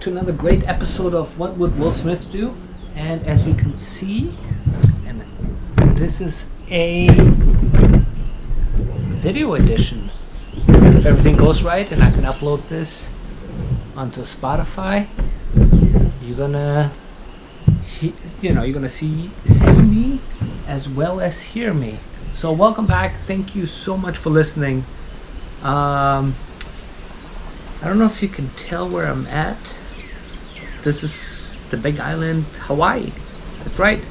To another great episode of What Would Will Smith Do? And as you can see, and this is a video edition. If everything goes right and I can upload this onto Spotify, you're gonna, you know, you're gonna see see me as well as hear me. So welcome back. Thank you so much for listening. Um, I don't know if you can tell where I'm at. This is the big island, Hawaii. That's right.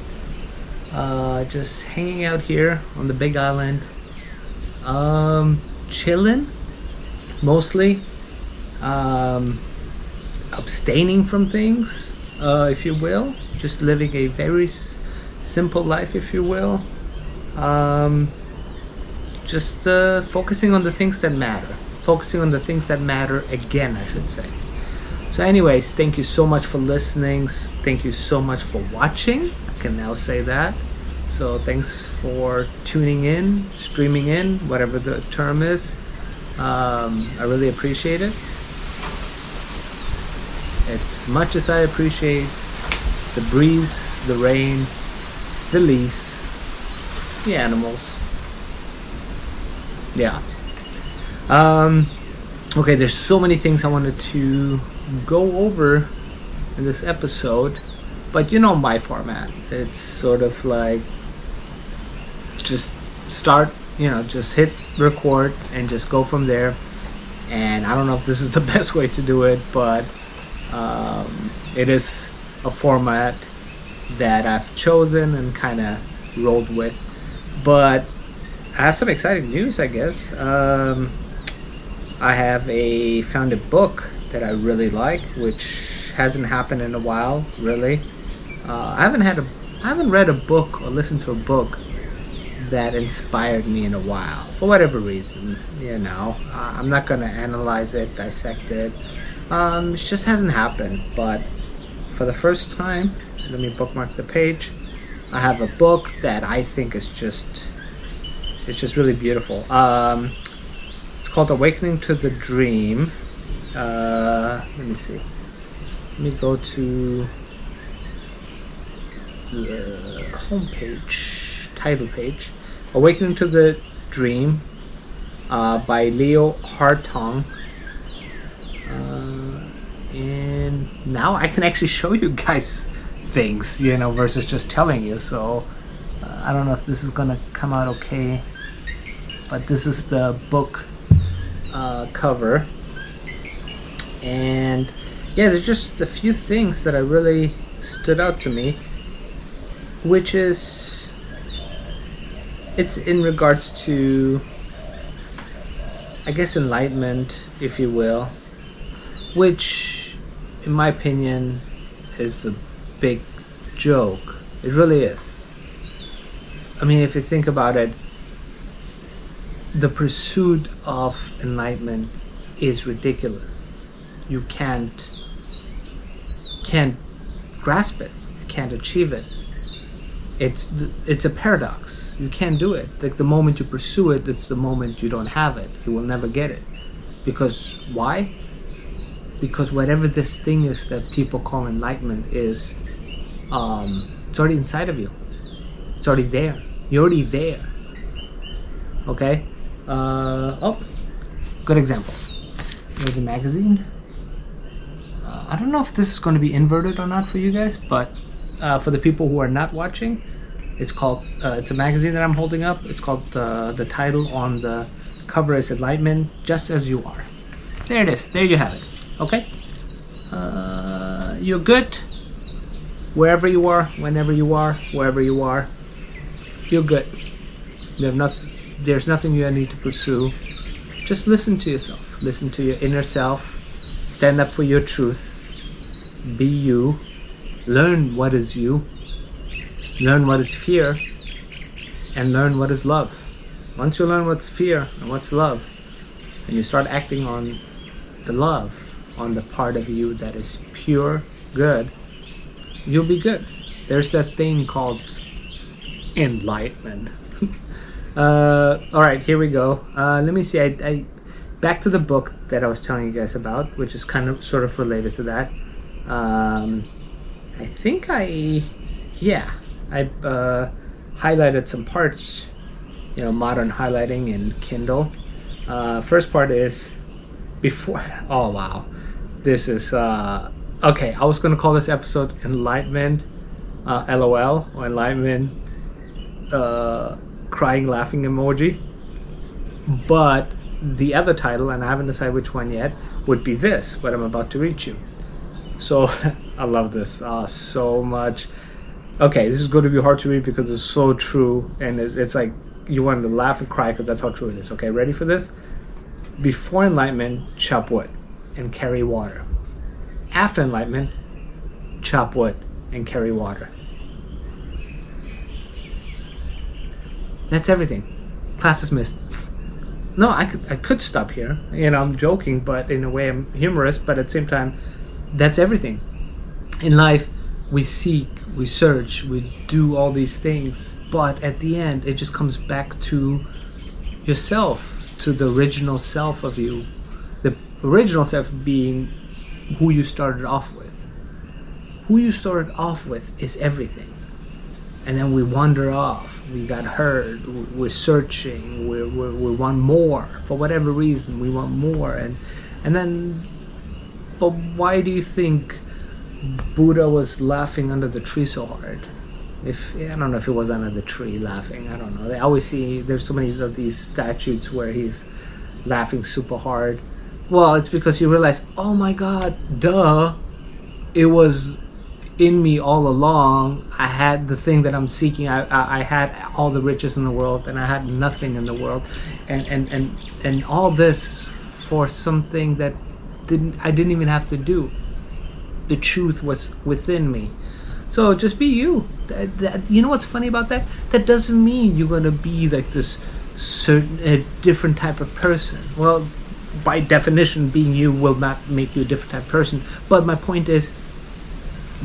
Uh, just hanging out here on the big island. Um, chilling, mostly. Um, abstaining from things, uh, if you will. Just living a very simple life, if you will. Um, just uh, focusing on the things that matter focusing on the things that matter again i should say so anyways thank you so much for listening. Thank you so much for watching. I can now say that. So thanks for tuning in streaming in whatever the term is. Um, i really appreciate it. As much as i appreciate the breeze the rain the leaves the animals. Yeah. Um okay there's so many things i wanted to go over in this episode but you know my format. It's sort of like just start you know just hit record and just go from there. And i don't know if this is the best way to do it but um, it is a format that i've chosen and kind of rolled with. But I have some exciting news, I guess. Um, I have a found a book that I really like, which hasn't happened in a while, really. Uh, I haven't had a, I haven't read a book or listened to a book that inspired me in a while, for whatever reason. You know, I'm not gonna analyze it, dissect it. Um, it just hasn't happened. But for the first time, let me bookmark the page. I have a book that I think is just it's just really beautiful. Um, it's called Awakening to the Dream. Uh, let me see. Let me go to the homepage, title page. Awakening to the Dream uh, by Leo Hartong. Uh, and now I can actually show you guys things, you know, versus just telling you. So uh, I don't know if this is gonna come out okay, but this is the book uh, cover, and yeah, there's just a few things that I really stood out to me, which is it's in regards to I guess enlightenment, if you will, which in my opinion is a big joke. It really is. I mean, if you think about it, the pursuit of enlightenment is ridiculous. You can't can't grasp it. You can't achieve it. It's it's a paradox. You can't do it. Like the moment you pursue it, it's the moment you don't have it. You will never get it. Because why? Because whatever this thing is that people call enlightenment is, um, it's already inside of you. It's already there. You're already there. Okay? Uh, oh, good example. There's a magazine. I don't know if this is going to be inverted or not for you guys, but uh, for the people who are not watching, it's called. Uh, it's a magazine that I'm holding up. It's called. Uh, the title on the cover is "Enlightenment, Just as You Are." There it is. There you have it. Okay. Uh, you're good. Wherever you are, whenever you are, wherever you are, you're good. You have nothing. There's nothing you need to pursue. Just listen to yourself. Listen to your inner self. Stand up for your truth. Be you. Learn what is you. Learn what is fear. And learn what is love. Once you learn what's fear and what's love, and you start acting on the love, on the part of you that is pure, good, you'll be good. There's that thing called enlightenment. uh, all right, here we go. Uh, let me see. I, I back to the book that I was telling you guys about, which is kind of sort of related to that. Um, I think I, yeah, I uh, highlighted some parts, you know, modern highlighting in Kindle. Uh, first part is before. Oh wow, this is uh, okay. I was gonna call this episode Enlightenment, uh, LOL or Enlightenment, uh, crying laughing emoji, but the other title, and I haven't decided which one yet, would be this, what I'm about to read you. So I love this uh, so much. Okay, this is going to be hard to read because it's so true, and it, it's like you want to laugh and cry because that's how true it is. Okay, ready for this? Before enlightenment, chop wood and carry water. After enlightenment, chop wood and carry water. That's everything. Class is missed no, I could I could stop here. You know, I'm joking, but in a way I'm humorous. But at the same time, that's everything. In life, we seek, we search, we do all these things, but at the end, it just comes back to yourself, to the original self of you. The original self being who you started off with. Who you started off with is everything. And then we wander off we got hurt we're searching we we we want more for whatever reason we want more and and then but why do you think buddha was laughing under the tree so hard if i don't know if it was under the tree laughing i don't know they always see there's so many of these statues where he's laughing super hard well it's because you realize oh my god duh it was in me all along. I had the thing that I'm seeking. I, I, I, had all the riches in the world, and I had nothing in the world, and and and and all this for something that didn't I didn't even have to do. The truth was within me. So just be you. That, that, you know what's funny about that? That doesn't mean you're gonna be like this certain a different type of person. Well, by definition, being you will not make you a different type of person. But my point is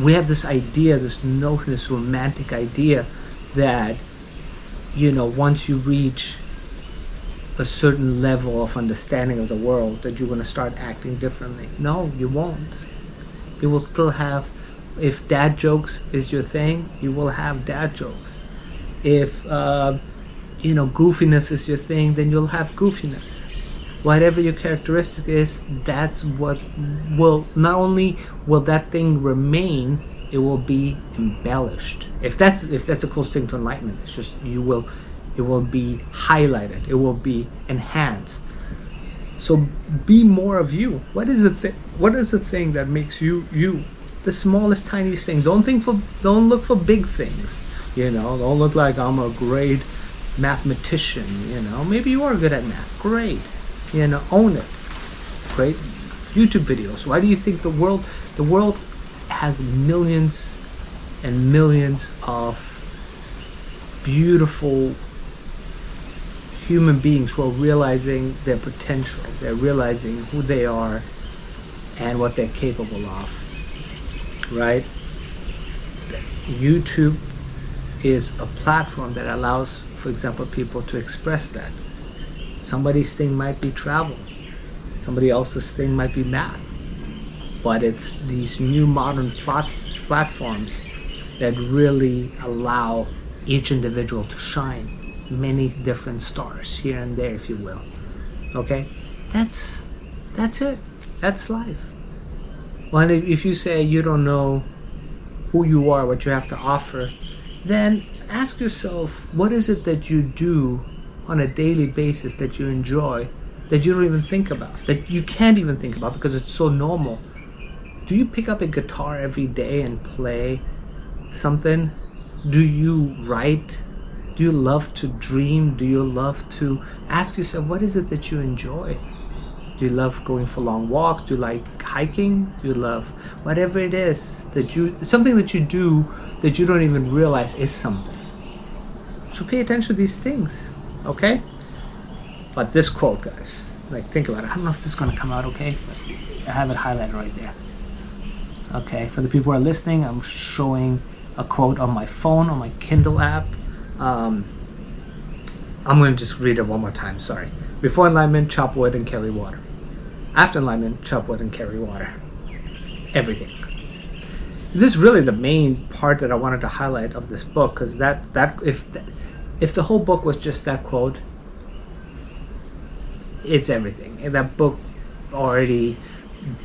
we have this idea, this notion, this romantic idea that, you know, once you reach a certain level of understanding of the world, that you're going to start acting differently. No, you won't. You will still have, if dad jokes is your thing, you will have dad jokes. If, uh, you know, goofiness is your thing, then you'll have goofiness whatever your characteristic is, that's what will not only will that thing remain, it will be embellished. If that's if that's a close thing to enlightenment, it's just you will it will be highlighted, it will be enhanced. So be more of you. What is the thing what is the thing that makes you you? The smallest tiniest thing. Don't think for don't look for big things. You know, don't look like I'm a great mathematician, you know. Maybe you are good at math. Great you know own it great youtube videos why do you think the world the world has millions and millions of beautiful human beings who are realizing their potential they're realizing who they are and what they're capable of right youtube is a platform that allows for example people to express that Somebody's thing might be travel. Somebody else's thing might be math. But it's these new modern plat- platforms that really allow each individual to shine many different stars here and there, if you will. Okay? That's that's it. That's life. Well, if you say you don't know who you are, what you have to offer, then ask yourself, what is it that you do on a daily basis that you enjoy that you don't even think about, that you can't even think about because it's so normal? Do you pick up a guitar every day and play something? Do you write? Do you love to dream? Do you love to ask yourself, what is it that you enjoy? Do you love going for long walks? Do you like hiking? Do you love whatever it is that you, something that you do that you don't even realize is something? So pay attention to these things okay? But this quote, guys, like think about it. I don't know if this is gonna come out okay, but I have it highlighted right there. Okay, for the people who are listening, I'm showing a quote on my phone, on my Kindle app. Um, I'm gonna just read it one more time, sorry. Before enlightenment, chop wood and carry water. After enlightenment, chop wood and carry water. Everything. This is really the main part that I wanted to highlight of this book because that that if if the whole book was just that quote, it's everything. And that book already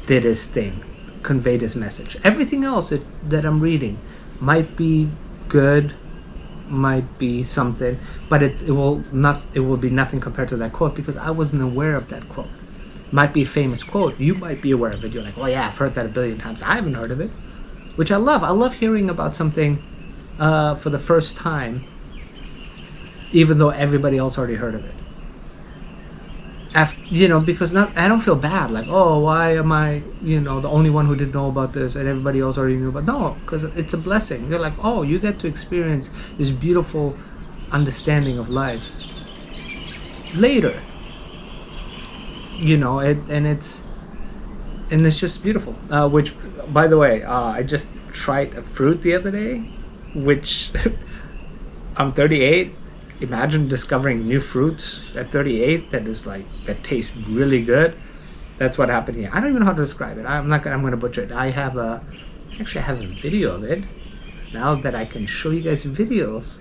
did his thing, conveyed his message. Everything else that I'm reading might be good, might be something, but it, it will not it will be nothing compared to that quote because I wasn't aware of that quote. Might be a famous quote. You might be aware of it. You're like, oh yeah, I've heard that a billion times. I haven't heard of it, which I love. I love hearing about something uh, for the first time, even though everybody else already heard of it after you know because not I don't feel bad like oh why am I you know the only one who didn't know about this and everybody else already knew about no because it's a blessing. You're like oh you get to experience this beautiful understanding of life later you know it and it's and it's just beautiful uh, which by the way uh, I just tried a fruit the other day which I'm 38 imagine discovering new fruits at 38 that is like that tastes really good. That's what happened here. I don't even know how to describe it. I'm not gonna i'm gonna butcher it. I have a actually i have a video of it now that i can show you guys videos.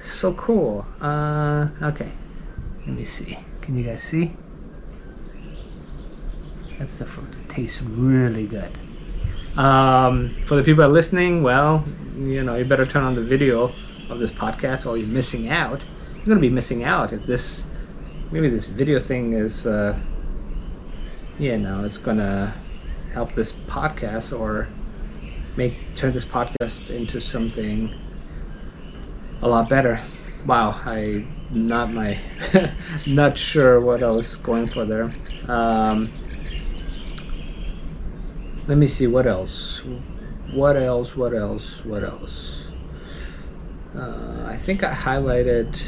So cool. Uh okay. Let me see. Can you guys see? That's the fruit it tastes really good. Um, for the people listening well you know you better turn on the video of this podcast or you're missing out. You're going to be missing out if this, maybe this video thing is, uh, you know, it's going to help this podcast or make turn this podcast into something a lot better. Wow, I not my not sure what I was going for there. Um, let me see what else. What else? What else? What else? Uh, I think I highlighted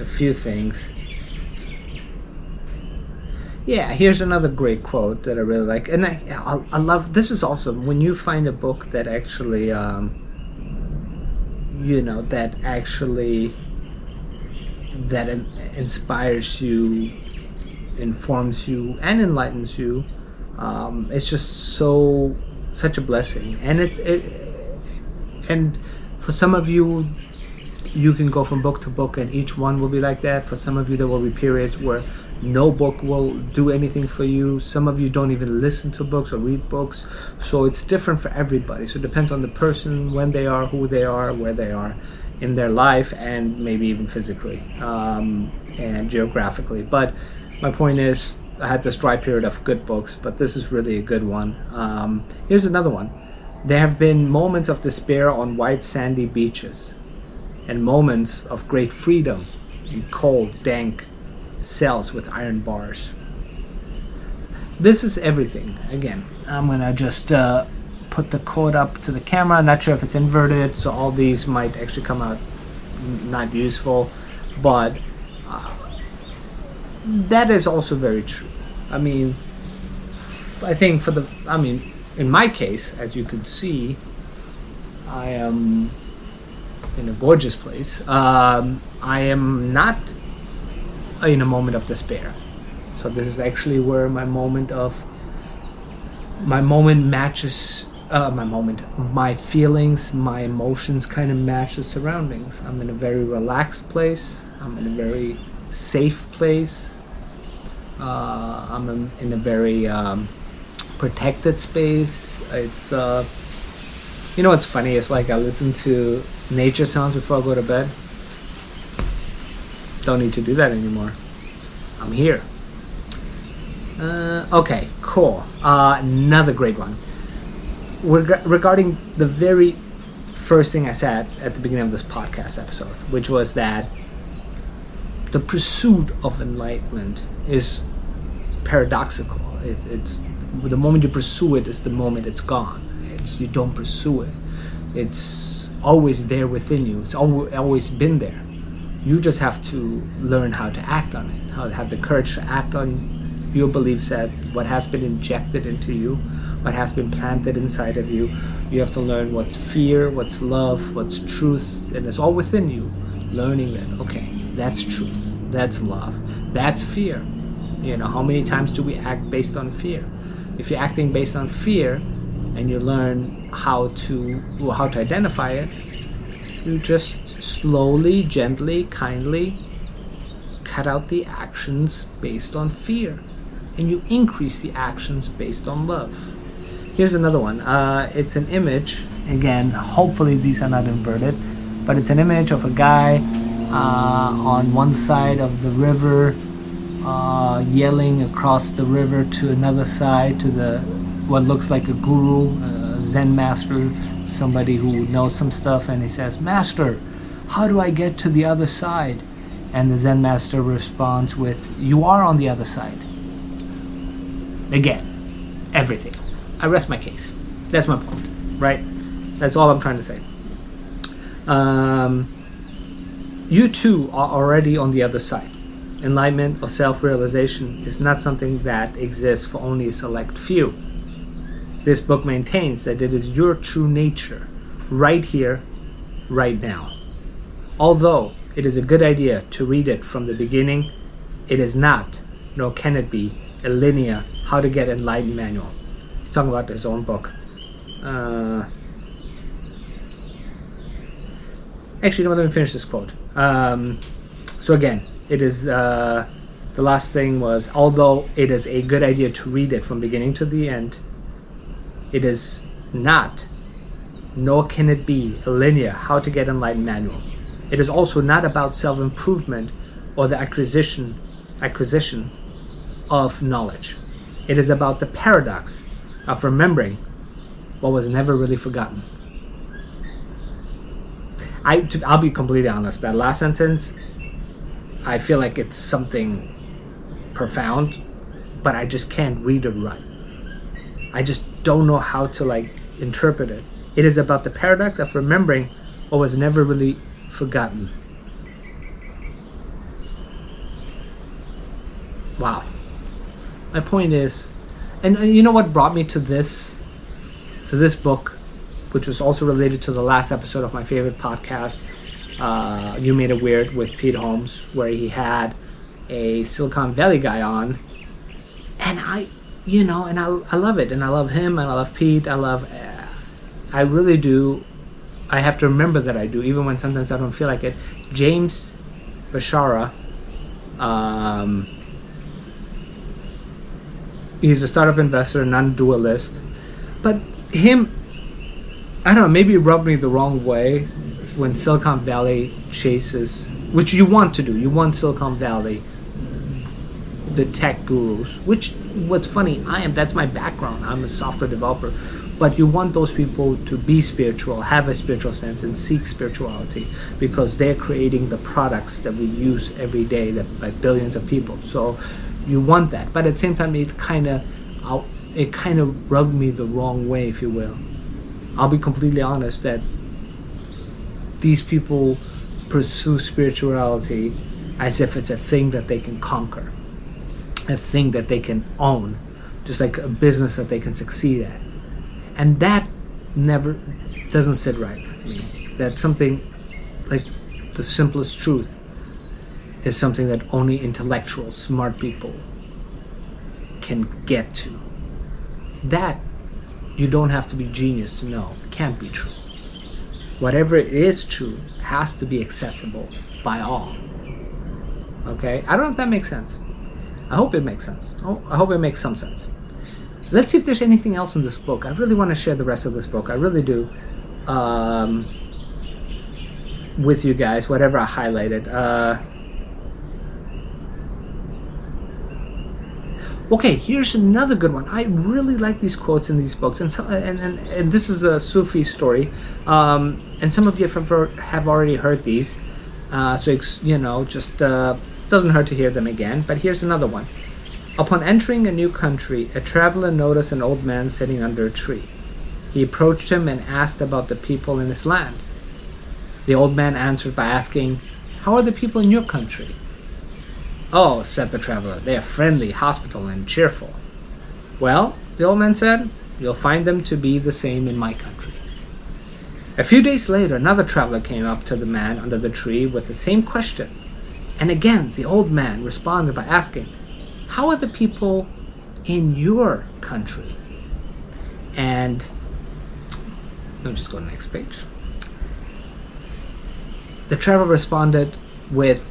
a few things. Yeah, here's another great quote that I really like, and I, I, I love. This is awesome when you find a book that actually, um, you know, that actually that in, inspires you, informs you, and enlightens you. Um, it's just so such a blessing, and it, it and for some of you you can go from book to book and each one will be like that. For some of you there will be periods where no book will do anything for you. Some of you don't even listen to books or read books. So it's different for everybody. So it depends on the person when they are who they are where they are in their life and maybe even physically um, and geographically. But my point is i had this dry period of good books but this is really a good one. Um, here's another one there have been moments of despair on white sandy beaches, and moments of great freedom in cold, dank cells with iron bars. This is everything. Again, I'm gonna just uh, put the code up to the camera. Not sure if it's inverted, so all these might actually come out not useful, but uh, that is also very true. I mean, I think for the, I mean, in my case, as you can see, I am in a gorgeous place. Um, I am not in a moment of despair. So this is actually where my moment of my moment matches uh, my moment, my feelings, my emotions kind of match the surroundings. I'm in a very relaxed place. I'm in a very safe place. Uh, I'm in, in a very um, protected space. It's uh, you know what's funny? It's like I listen to nature sounds before I go to bed. Don't need to do that anymore. I'm here. Uh, okay, cool. Uh, another great one. Reg- regarding the very first thing I said at the beginning of this podcast episode, which was that the pursuit of enlightenment is paradoxical. It, it's the moment you pursue it is the moment it's gone. It's you don't pursue it. It's always there within you. It's always been there. You just have to learn how to act on it. How to have the courage to act on your belief set, what has been injected into you, what has been planted inside of you. You have to learn what's fear, what's love, what's truth, and it's all within you. Learning that, okay, that's truth, that's love, That's fear. You know, how many times do we act based on fear? If you're acting based on fear and you learn how to well, how to identify it, you just slowly, gently, kindly cut out the actions based on fear and you increase the actions based on love. Here's another one. Uh, it's an image. Again, hopefully these are not inverted, but it's an image of a guy uh, on one side of the river uh, yelling across the river to another side to the what looks like a guru, a Zen master, somebody who knows some stuff, and he says, "Master, how do I get to the other side?" And the Zen master responds with, "You are on the other side." Again, everything. I rest my case. That's my point, right? That's all I'm trying to say. Um, you too are already on the other side. Enlightenment or self realization is not something that exists for only a select few. This book maintains that it is your true nature, right here, right now. Although it is a good idea to read it from the beginning, it is not, nor can it be, a linear how to get enlightened manual. He's talking about his own book. Uh, actually, no, let me finish this quote. Um, so again, it is uh, the last thing was although it is a good idea to read it from beginning to the end, it is not, nor can it be a linear how to get enlightened manual. It is also not about self-improvement or the acquisition acquisition of knowledge. It is about the paradox of remembering what was never really forgotten. I, I'll be completely honest. That last sentence, I feel like it's something profound, but I just can't read it right. I just don't know how to like interpret it. It is about the paradox of remembering what was never really forgotten. Wow my point is, and, and you know what brought me to this, to this book, which was also related to the last episode of my favorite podcast, uh, You Made It Weird with Pete Holmes, where he had a Silicon Valley guy on, and I, you know, and I, I love it, and I love him, and I love Pete, I love, uh, I really do. I have to remember that I do, even when sometimes I don't feel like it. James Bashara, um, he's a startup investor, non-dualist. But him, I don't know, maybe rubbed me the wrong way when Silicon Valley chases, which you want to do. You want Silicon Valley, the tech gurus. Which, what's funny, I am. That's my background. I'm a software developer. But you want those people to be spiritual, have a spiritual sense, and seek spirituality because they're creating the products that we use every day that by billions of people. So you want that, but at the same time, it kind of it kind of rubbed me the wrong way, if you will. I'll be completely honest that these people pursue spirituality as if it's a thing that they can conquer, a thing that they can own, just like a business that they can succeed at. And that never doesn't sit right with me. That something like the simplest truth is something that only intellectual, smart people can get to. That you don't have to be genius to know can't be true. Whatever is true has to be accessible by all. Okay? I don't know if that makes sense. I hope it makes sense. Oh, I hope it makes some sense. Let's see if there's anything else in this book. I really want to share the rest of this book. I really do. Um, with you guys, whatever I highlighted. Uh, Okay, here's another good one. I really like these quotes in these books, and so, and, and, and this is a Sufi story, um, and some of you have, have already heard these, uh, so you know, just uh, doesn't hurt to hear them again. But here's another one. Upon entering a new country, a traveler noticed an old man sitting under a tree. He approached him and asked about the people in his land. The old man answered by asking, "How are the people in your country?" Oh, said the traveler, they are friendly, hospitable, and cheerful. Well, the old man said, you'll find them to be the same in my country. A few days later, another traveler came up to the man under the tree with the same question, And again, the old man responded by asking, How are the people in your country? And let me just go to the next page. The traveler responded with,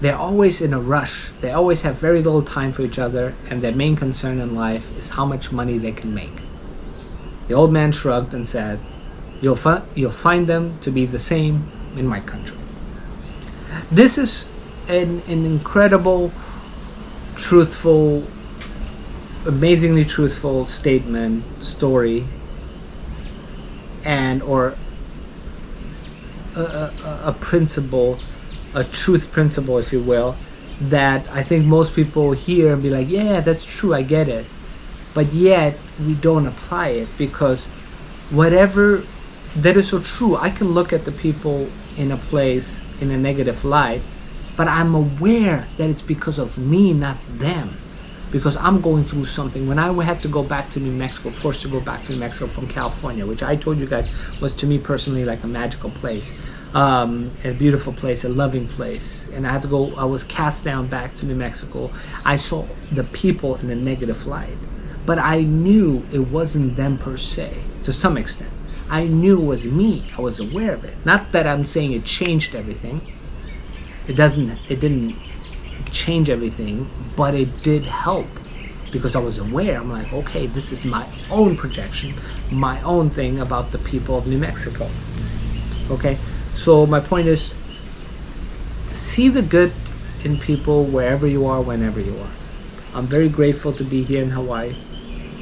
They're always in a rush. They always have very little time for each other, and their main concern in life is how much money they can make. The old man shrugged and said, You'll, fi- you'll find them to be the same in my country. This is an, an incredible, truthful, amazingly truthful statement, story, and or a, a, a principle, a truth principle, if you will, that I think most people hear and be like, yeah, that's true, I get it. But yet we don't apply it because whatever that is so true, I can look at the people in a place in a negative light, but I'm aware that it's because of me, not them. Because I'm going through something. When I had to go back to New Mexico, forced to go back to New Mexico from California, which I told you guys was to me personally like a magical place, um, a beautiful place, a loving place. And I had to go, I was cast down back to New Mexico. I saw the people in a negative light, but I knew it wasn't them per se, to some extent. I knew it was me. I was aware of it. Not that I'm saying it changed everything. It doesn't. It didn't change everything, but it did help because I was aware. I'm like, okay, this is my own projection, my own thing about the people of New Mexico. Okay, so my point is, see the good in people wherever you are, whenever you are. I'm very grateful to be here in Hawaii.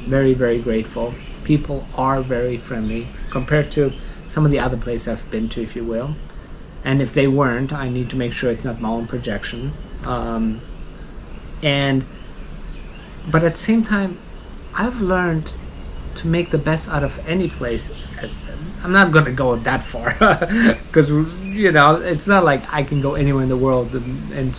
Very, very grateful. People are very friendly compared to some of the other places I've been to, if you will. And if they weren't, I need to make sure it's not my own projection. Um, and but at the same time, I've learned to make the best out of any place. I'm not gonna go that far because you know it's not like I can go anywhere in the world and,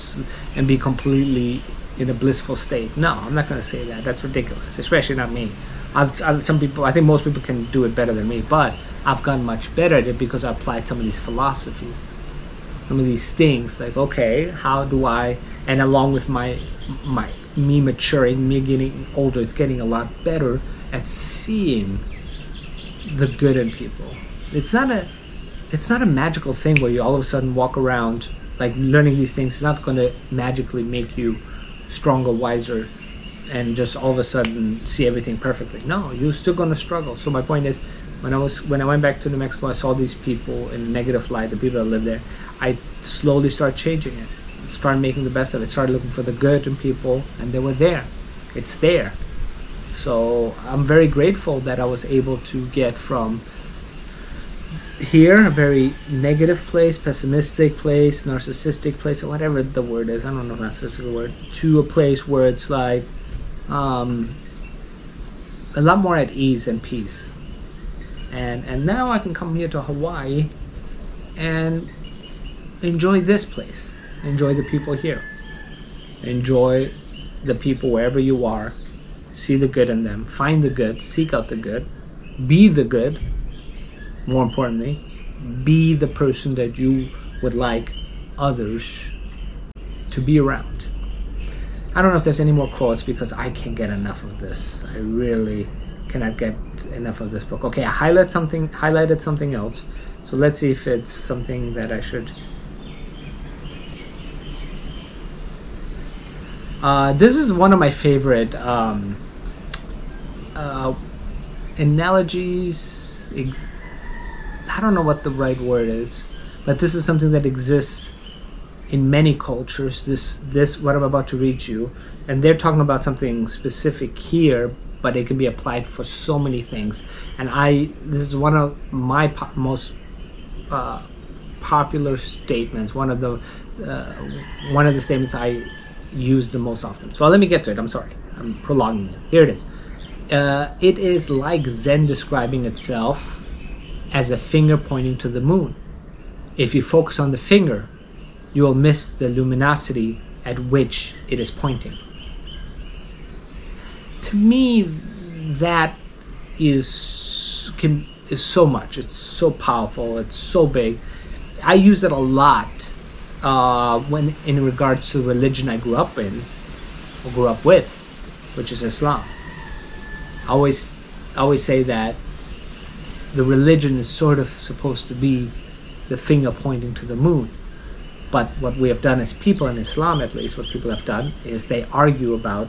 and be completely in a blissful state. No, I'm not gonna say that. That's ridiculous, especially not me. I've, I've, some people, I think most people can do it better than me, but I've gotten much better at it because I applied some of these philosophies, some of these things. Like, okay, how do I? And along with my my me maturing, me getting older, it's getting a lot better at seeing the good in people. It's not a it's not a magical thing where you all of a sudden walk around like learning these things is not going to magically make you stronger, wiser, and just all of a sudden see everything perfectly. No, you're still going to struggle. So my point is, when I was when I went back to New Mexico, I saw these people in negative light, the people that live there. I slowly started changing it, started making the best of it, started looking for the good in people, and they were there. It's there. So I'm very grateful that I was able to get from here, a very negative place, pessimistic place, narcissistic place, or whatever the word is. I don't know narcissistic word. To a place where it's like um, a lot more at ease and peace. And and now I can come here to Hawaii and enjoy this place. Enjoy the people here. Enjoy the people wherever you are. See the good in them. Find the good. Seek out the good. Be the good. More importantly, be the person that you would like others to be around. I don't know if there's any more quotes because I can't get enough of this. I really cannot get enough of this book. Okay, I highlight something highlighted something else. So let's see if it's something that I should Uh, this is one of my favorite um, uh, analogies. I don't know what the right word is, but this is something that exists in many cultures. This this what I'm about to read you, and they're talking about something specific here, but it can be applied for so many things. And I this is one of my po- most uh, popular statements. One of the uh, one of the statements I use the most often. So let me get to it. I'm sorry. I'm prolonging it. Here it is. Uh, it is like Zen describing itself as a finger pointing to the moon. If you focus on the finger, you will miss the luminosity at which it is pointing. To me, that is can, is so much. It's so powerful. It's so big. I use it a lot uh, when in regards to the religion I grew up in or grew up with, which is Islam. I always always say that the religion is sort of supposed to be the finger pointing to the moon. But what we have done as people in Islam, at least, what people have done is they argue about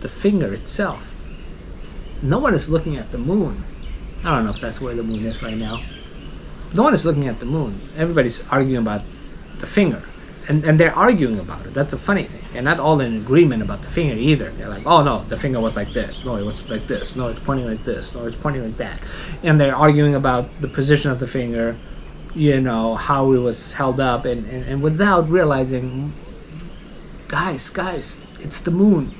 the finger itself. No one is looking at the moon. I don't know if that's where the moon is right now. No one is looking at the moon. Everybody's arguing about the finger. And, and they're arguing about it. That's a funny thing. And not all in agreement about the finger either. They're like, oh no, the finger was like this. No, it was like this. No, it's pointing like this. No, it's pointing like that. And they're arguing about the position of the finger, you know, how it was held up, and, and, and without realizing, guys, guys, it's the moon.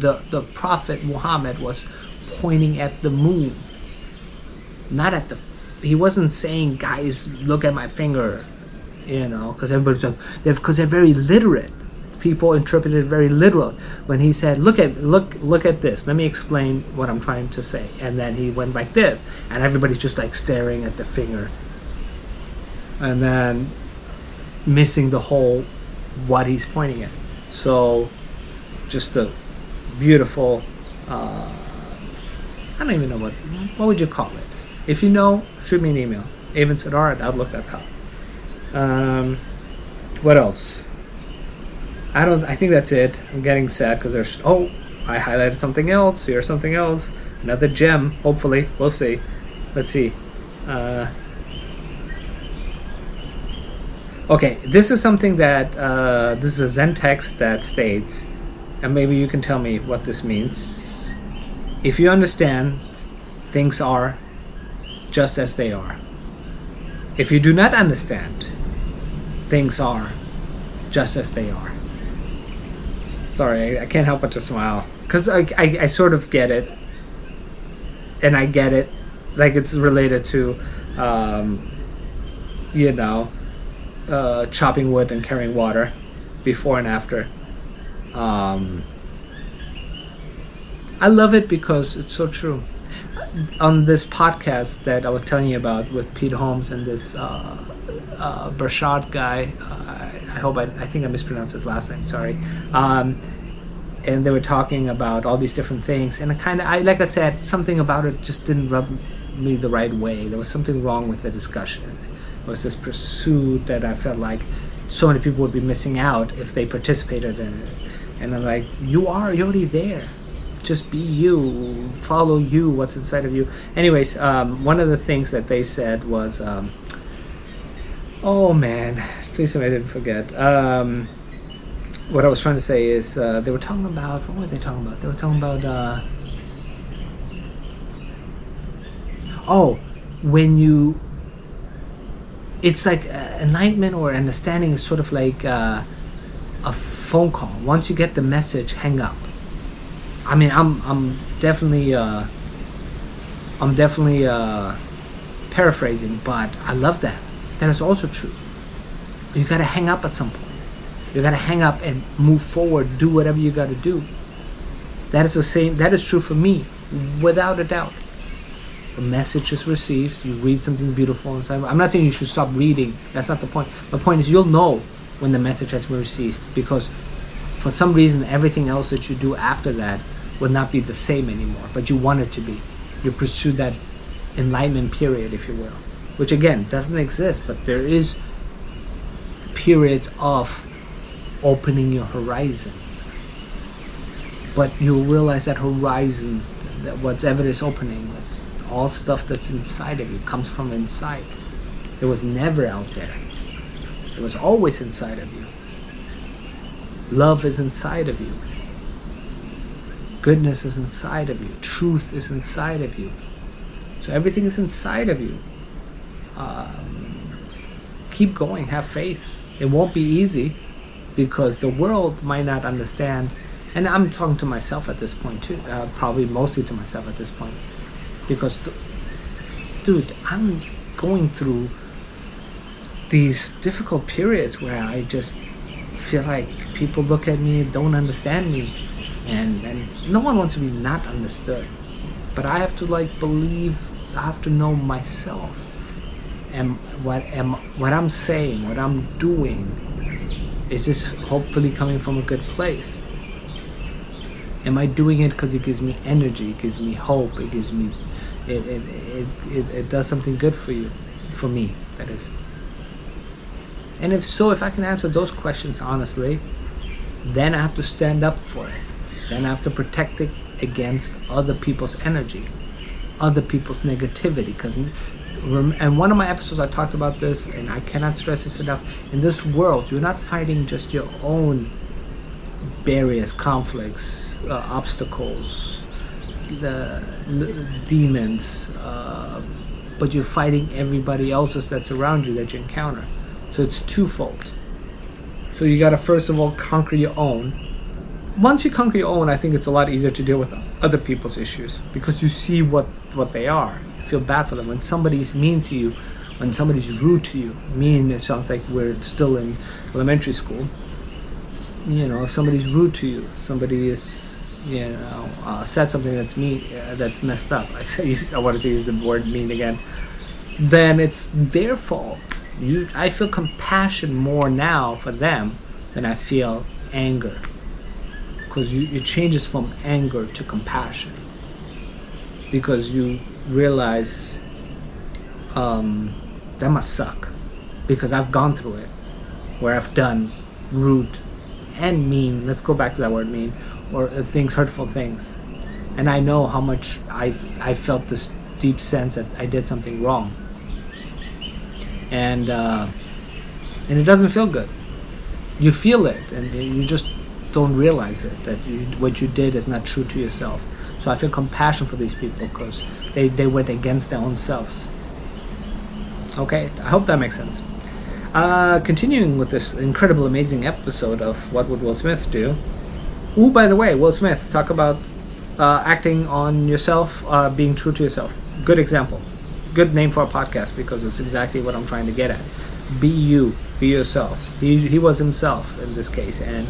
The, the Prophet Muhammad was pointing at the moon, not at the. He wasn't saying, guys, look at my finger you know, because everybody's like, because they're, they're very literate. People interpreted it very literal when he said, "Look at look look at this. Let me explain what I'm trying to say." And then he went like this, and everybody's just like staring at the finger, and then missing the whole what he's pointing at. So, just a beautiful. Uh, I don't even know what what would you call it. If you know, shoot me an email. avensadar at outlook.com. Um, what else? I don't. I think that's it. I'm getting sad because there's. Oh, I highlighted something else. Here's something else. Another gem. Hopefully, we'll see. Let's see. Uh, okay, this is something that uh, this is a Zen text that states, and maybe you can tell me what this means. If you understand, things are just as they are. If you do not understand, things are just as they are. Sorry, I, can't help but to smile because I, I, I sort of get it, and I get it, like it's related to, um, you know, uh, chopping wood and carrying water, before and after. Um, I love it because it's so true. On this podcast that I was telling you about with Pete Holmes and this uh, uh, Barshad guy. Uh, I hope I, I think I mispronounced his last name. Sorry. Um, and they were talking about all these different things, and kind of, I like I said, something about it just didn't rub me the right way. There was something wrong with the discussion. It was this pursuit that I felt like so many people would be missing out if they participated in it. And I'm like, you are, you're already there. Just be you, follow you, what's inside of you. Anyways, um, one of the things that they said was. Um, Oh man, please tell me I didn't forget. Um, what I was trying to say is uh, they were talking about what were they talking about? They were talking about uh, oh, when you it's like enlightenment or understanding is sort of like uh, a phone call. Once you get the message, hang up. I mean, I'm I'm definitely uh, I'm definitely uh, paraphrasing, but I love that that is also true. You gotta hang up at some point. You gotta hang up and move forward, do whatever you gotta do. That is the same that is true for me, without a doubt. The message is received, you read something beautiful inside. I'm not saying you should stop reading. That's not the point. The point is you'll know when the message has been received because for some reason everything else that you do after that will not be the same anymore. But you want it to be. You pursue that enlightenment period, if you will which again doesn't exist, but there is periods of opening your horizon. But you'll realize that horizon, that whatever is opening, is all stuff that's inside of you, comes from inside. It was never out there. It was always inside of you. Love is inside of you. Goodness is inside of you. Truth is inside of you. So everything is inside of you um, keep going, have faith. It won't be easy because the world might not understand. And I'm talking to myself at this point too, uh, probably mostly to myself at this point, because, th- dude, I'm going through these difficult periods where I just feel like people look at me and don't understand me, and and no one wants to be not understood, but I have to like believe, I have to know myself am what am what I'm saying, what I'm doing Is this hopefully coming from a good place? Am I doing it because it gives me energy, it gives me hope, it gives me, it, it, it, it, it does something good for you, for me, that is. And if so, if I can answer those questions honestly, then I have to stand up for it. Then I have to protect it against other people's energy, other people's negativity. Because, and one of my episodes I talked about this, and I cannot stress this enough. In this world, you're not fighting just your own barriers, conflicts, uh, obstacles, the, the demons, uh, but you're fighting everybody else's that's around you that you encounter. So it's twofold. So you got to first of all conquer your own. Once you conquer your own, I think it's a lot easier to deal with other people's issues because you see what what they are. Feel bad for them. When somebody's mean to you, when somebody's rude to you, mean it sounds like we're still in elementary school. You know, if somebody's rude to you, somebody is you know uh, said something that's me uh, that's messed up. I say I wanted to use the word mean again. Then it's their fault you, I feel compassion more now for them than I feel anger. Because it changes from anger to compassion. Because you realize um, that must suck. Because I've gone through it. Where I've done rude and mean, let's go back to that word mean, or uh, things, hurtful things. And I know how much I've, I felt this deep sense that I did something wrong and uh, and it doesn't feel good. You feel it, and you just don't realize it that you, what you did is not true to yourself. So I feel compassion for these people because they, they went against their own selves. Okay, I hope that makes sense. Uh, continuing with this incredible, amazing episode of What Would Will Smith Do? Ooh, by the way, Will Smith, talk about uh, acting on yourself, uh, being true to yourself. Good example good name for a podcast because it's exactly what I'm trying to get at. Be you, be yourself. He, he was himself in this case, and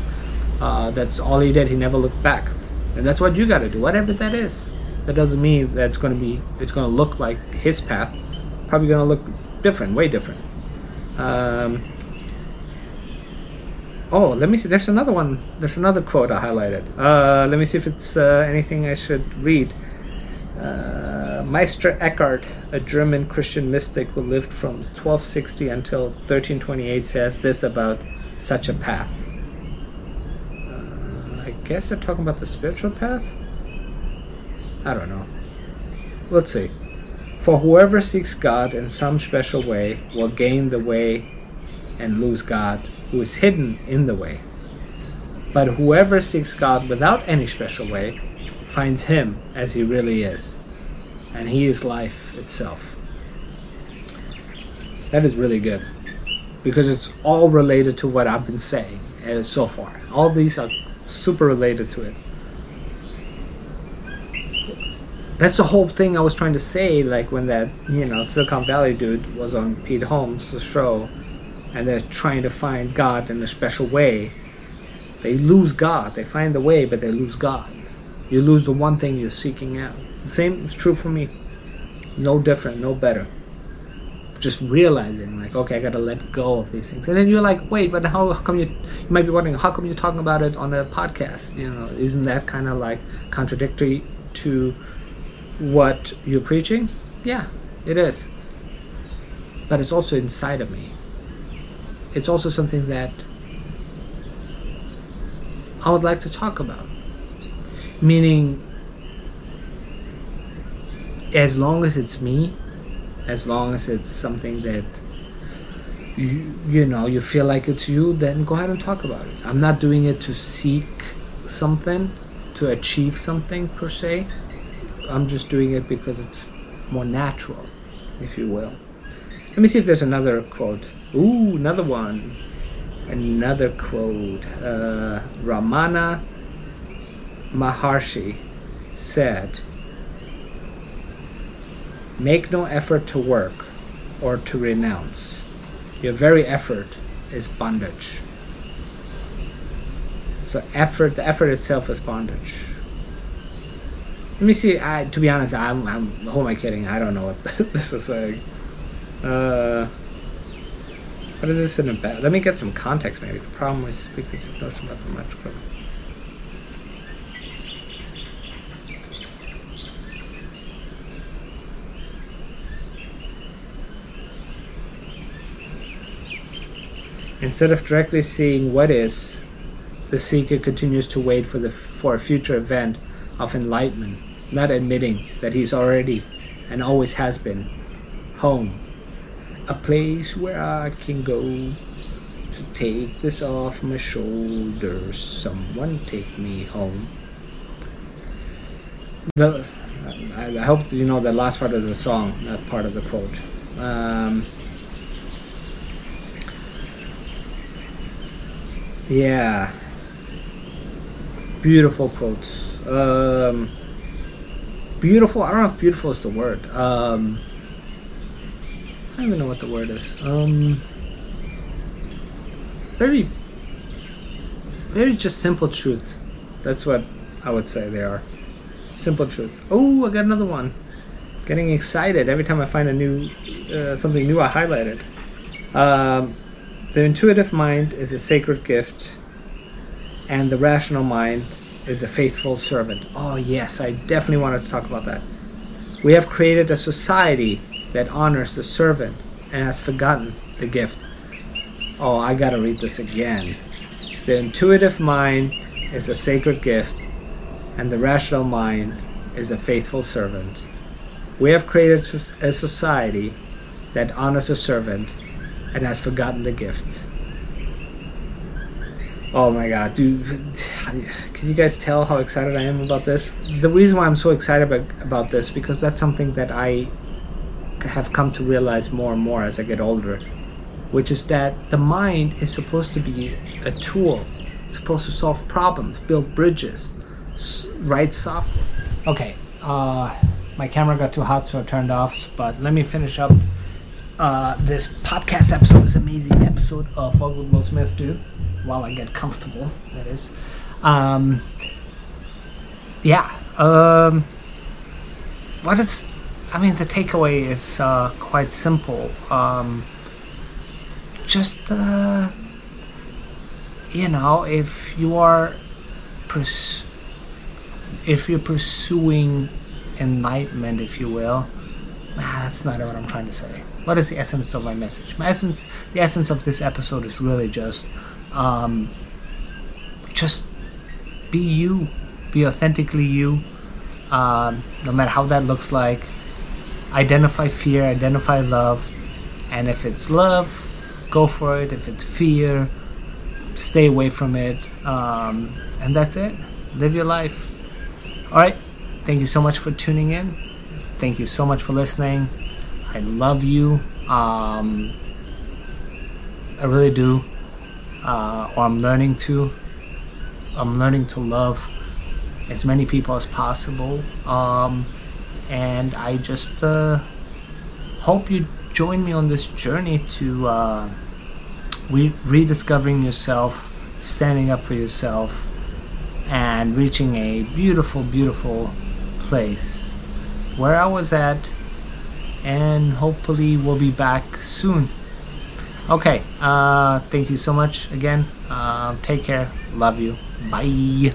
uh, that's all he did. He never looked back, and that's what you got to do, whatever that is. That doesn't mean that it's going to be, it's going to look like his path. Probably going to look different, way different. Um, oh, let me see. There's another one. There's another quote I highlighted. Uh, let me see if it's uh, anything I should read. Uh, Meister Eckhart, a German Christian mystic who lived from 1260 until 1328, says this about such a path. Guess they're talking about the spiritual path? I don't know. Let's see. For whoever seeks God in some special way will gain the way and lose God, who is hidden in the way. But whoever seeks God without any special way finds him as he really is. And he is life itself. That is really good. Because it's all related to what I've been saying uh, so far. All these are super related to it. That's the whole thing I was trying to say, like when that, you know, Silicon Valley dude was on Pete Holmes' show and they're trying to find God in a special way. They lose God. They find the way, but they lose God you lose the one thing you're seeking out. The same is true for me. No different, no better. Just realizing, like, okay, I gotta let go of these things. And then you're like, wait, but how, come you, you might be wondering, how come you're talking about it on a podcast? You know, isn't that kind of like contradictory to what you're preaching? Yeah, it is. But it's also inside of me. It's also something that I would like to talk about meaning as long as it's me as long as it's something that you, you know you feel like it's you then go ahead and talk about it. I'm not doing it to seek something to achieve something per se. I'm just doing it because it's more natural if you will. Let me see if there's another quote. Ooh another one. Another quote. Uh, ramana Maharshi said, Make no effort to work or to renounce. Your very effort is bondage. So effort, the effort itself is bondage. Let me see. I, to be honest, I'm, I'm. Who am I kidding? I don't know what this is saying. Uh, What is this in about? Let me get some context, maybe. The problem with speaking to notion about the much. Instead of directly seeing what is, the seeker continues to wait for the for a future event of enlightenment, not admitting that he's already and always has been home, a place where I can go to take this off my shoulders. Someone take me home. The I, I hope you know the last part of the song, that part of the quote. Um, Yeah. Beautiful quotes. Um, beautiful. I don't know if beautiful is the word. Um, I don't even know what the word is. Um, very, very just simple truth. That's what I would say they are. Simple truth. Oh, I got another one. Getting excited every time I find a new, uh, something new I highlighted. Um, the intuitive mind is a sacred gift, and the rational mind is a faithful servant. Oh, yes, I definitely wanted to talk about that. We have created a society that honors the servant and has forgotten the gift. Oh, I gotta read this again. The intuitive mind is a sacred gift, and the rational mind is a faithful servant. We have created a society that honors the servant and has forgotten the gift. Oh my god, dude. Can you guys tell how excited I am about this? The reason why I'm so excited about, about this because that's something that I have come to realize more and more as I get older, which is that the mind is supposed to be a tool. It's supposed to solve problems, build bridges, write software. Okay, uh, my camera got too hot so I turned off, but let me finish up uh, this podcast episode, this amazing episode of What Would Will Smith Do? While I get comfortable, that is. Um, yeah. Um, what is. I mean, the takeaway is uh, quite simple. Um, just, uh, you know, if you are. Pers- if you're pursuing enlightenment, if you will, that's not what I'm trying to say what is the essence of my message? My essence, the essence of this episode is really just, um, just be you, be authentically you, um, no matter how that looks like. Identify fear, identify love, and if it's love, go for it. If it's fear, stay away from it, um, and that's it. Live your life. All right. Thank you so much for tuning in. Thank you so much for listening. I love you. Um, I really do. Uh, or I'm learning to. I'm learning to love as many people as possible. Um, and I just uh, hope you join me on this journey to uh, re- rediscovering yourself, standing up for yourself, and reaching a beautiful, beautiful place. Where I was at and hopefully we'll be back soon. Okay, uh, thank you so much again. Uh, take care. Love you. Bye.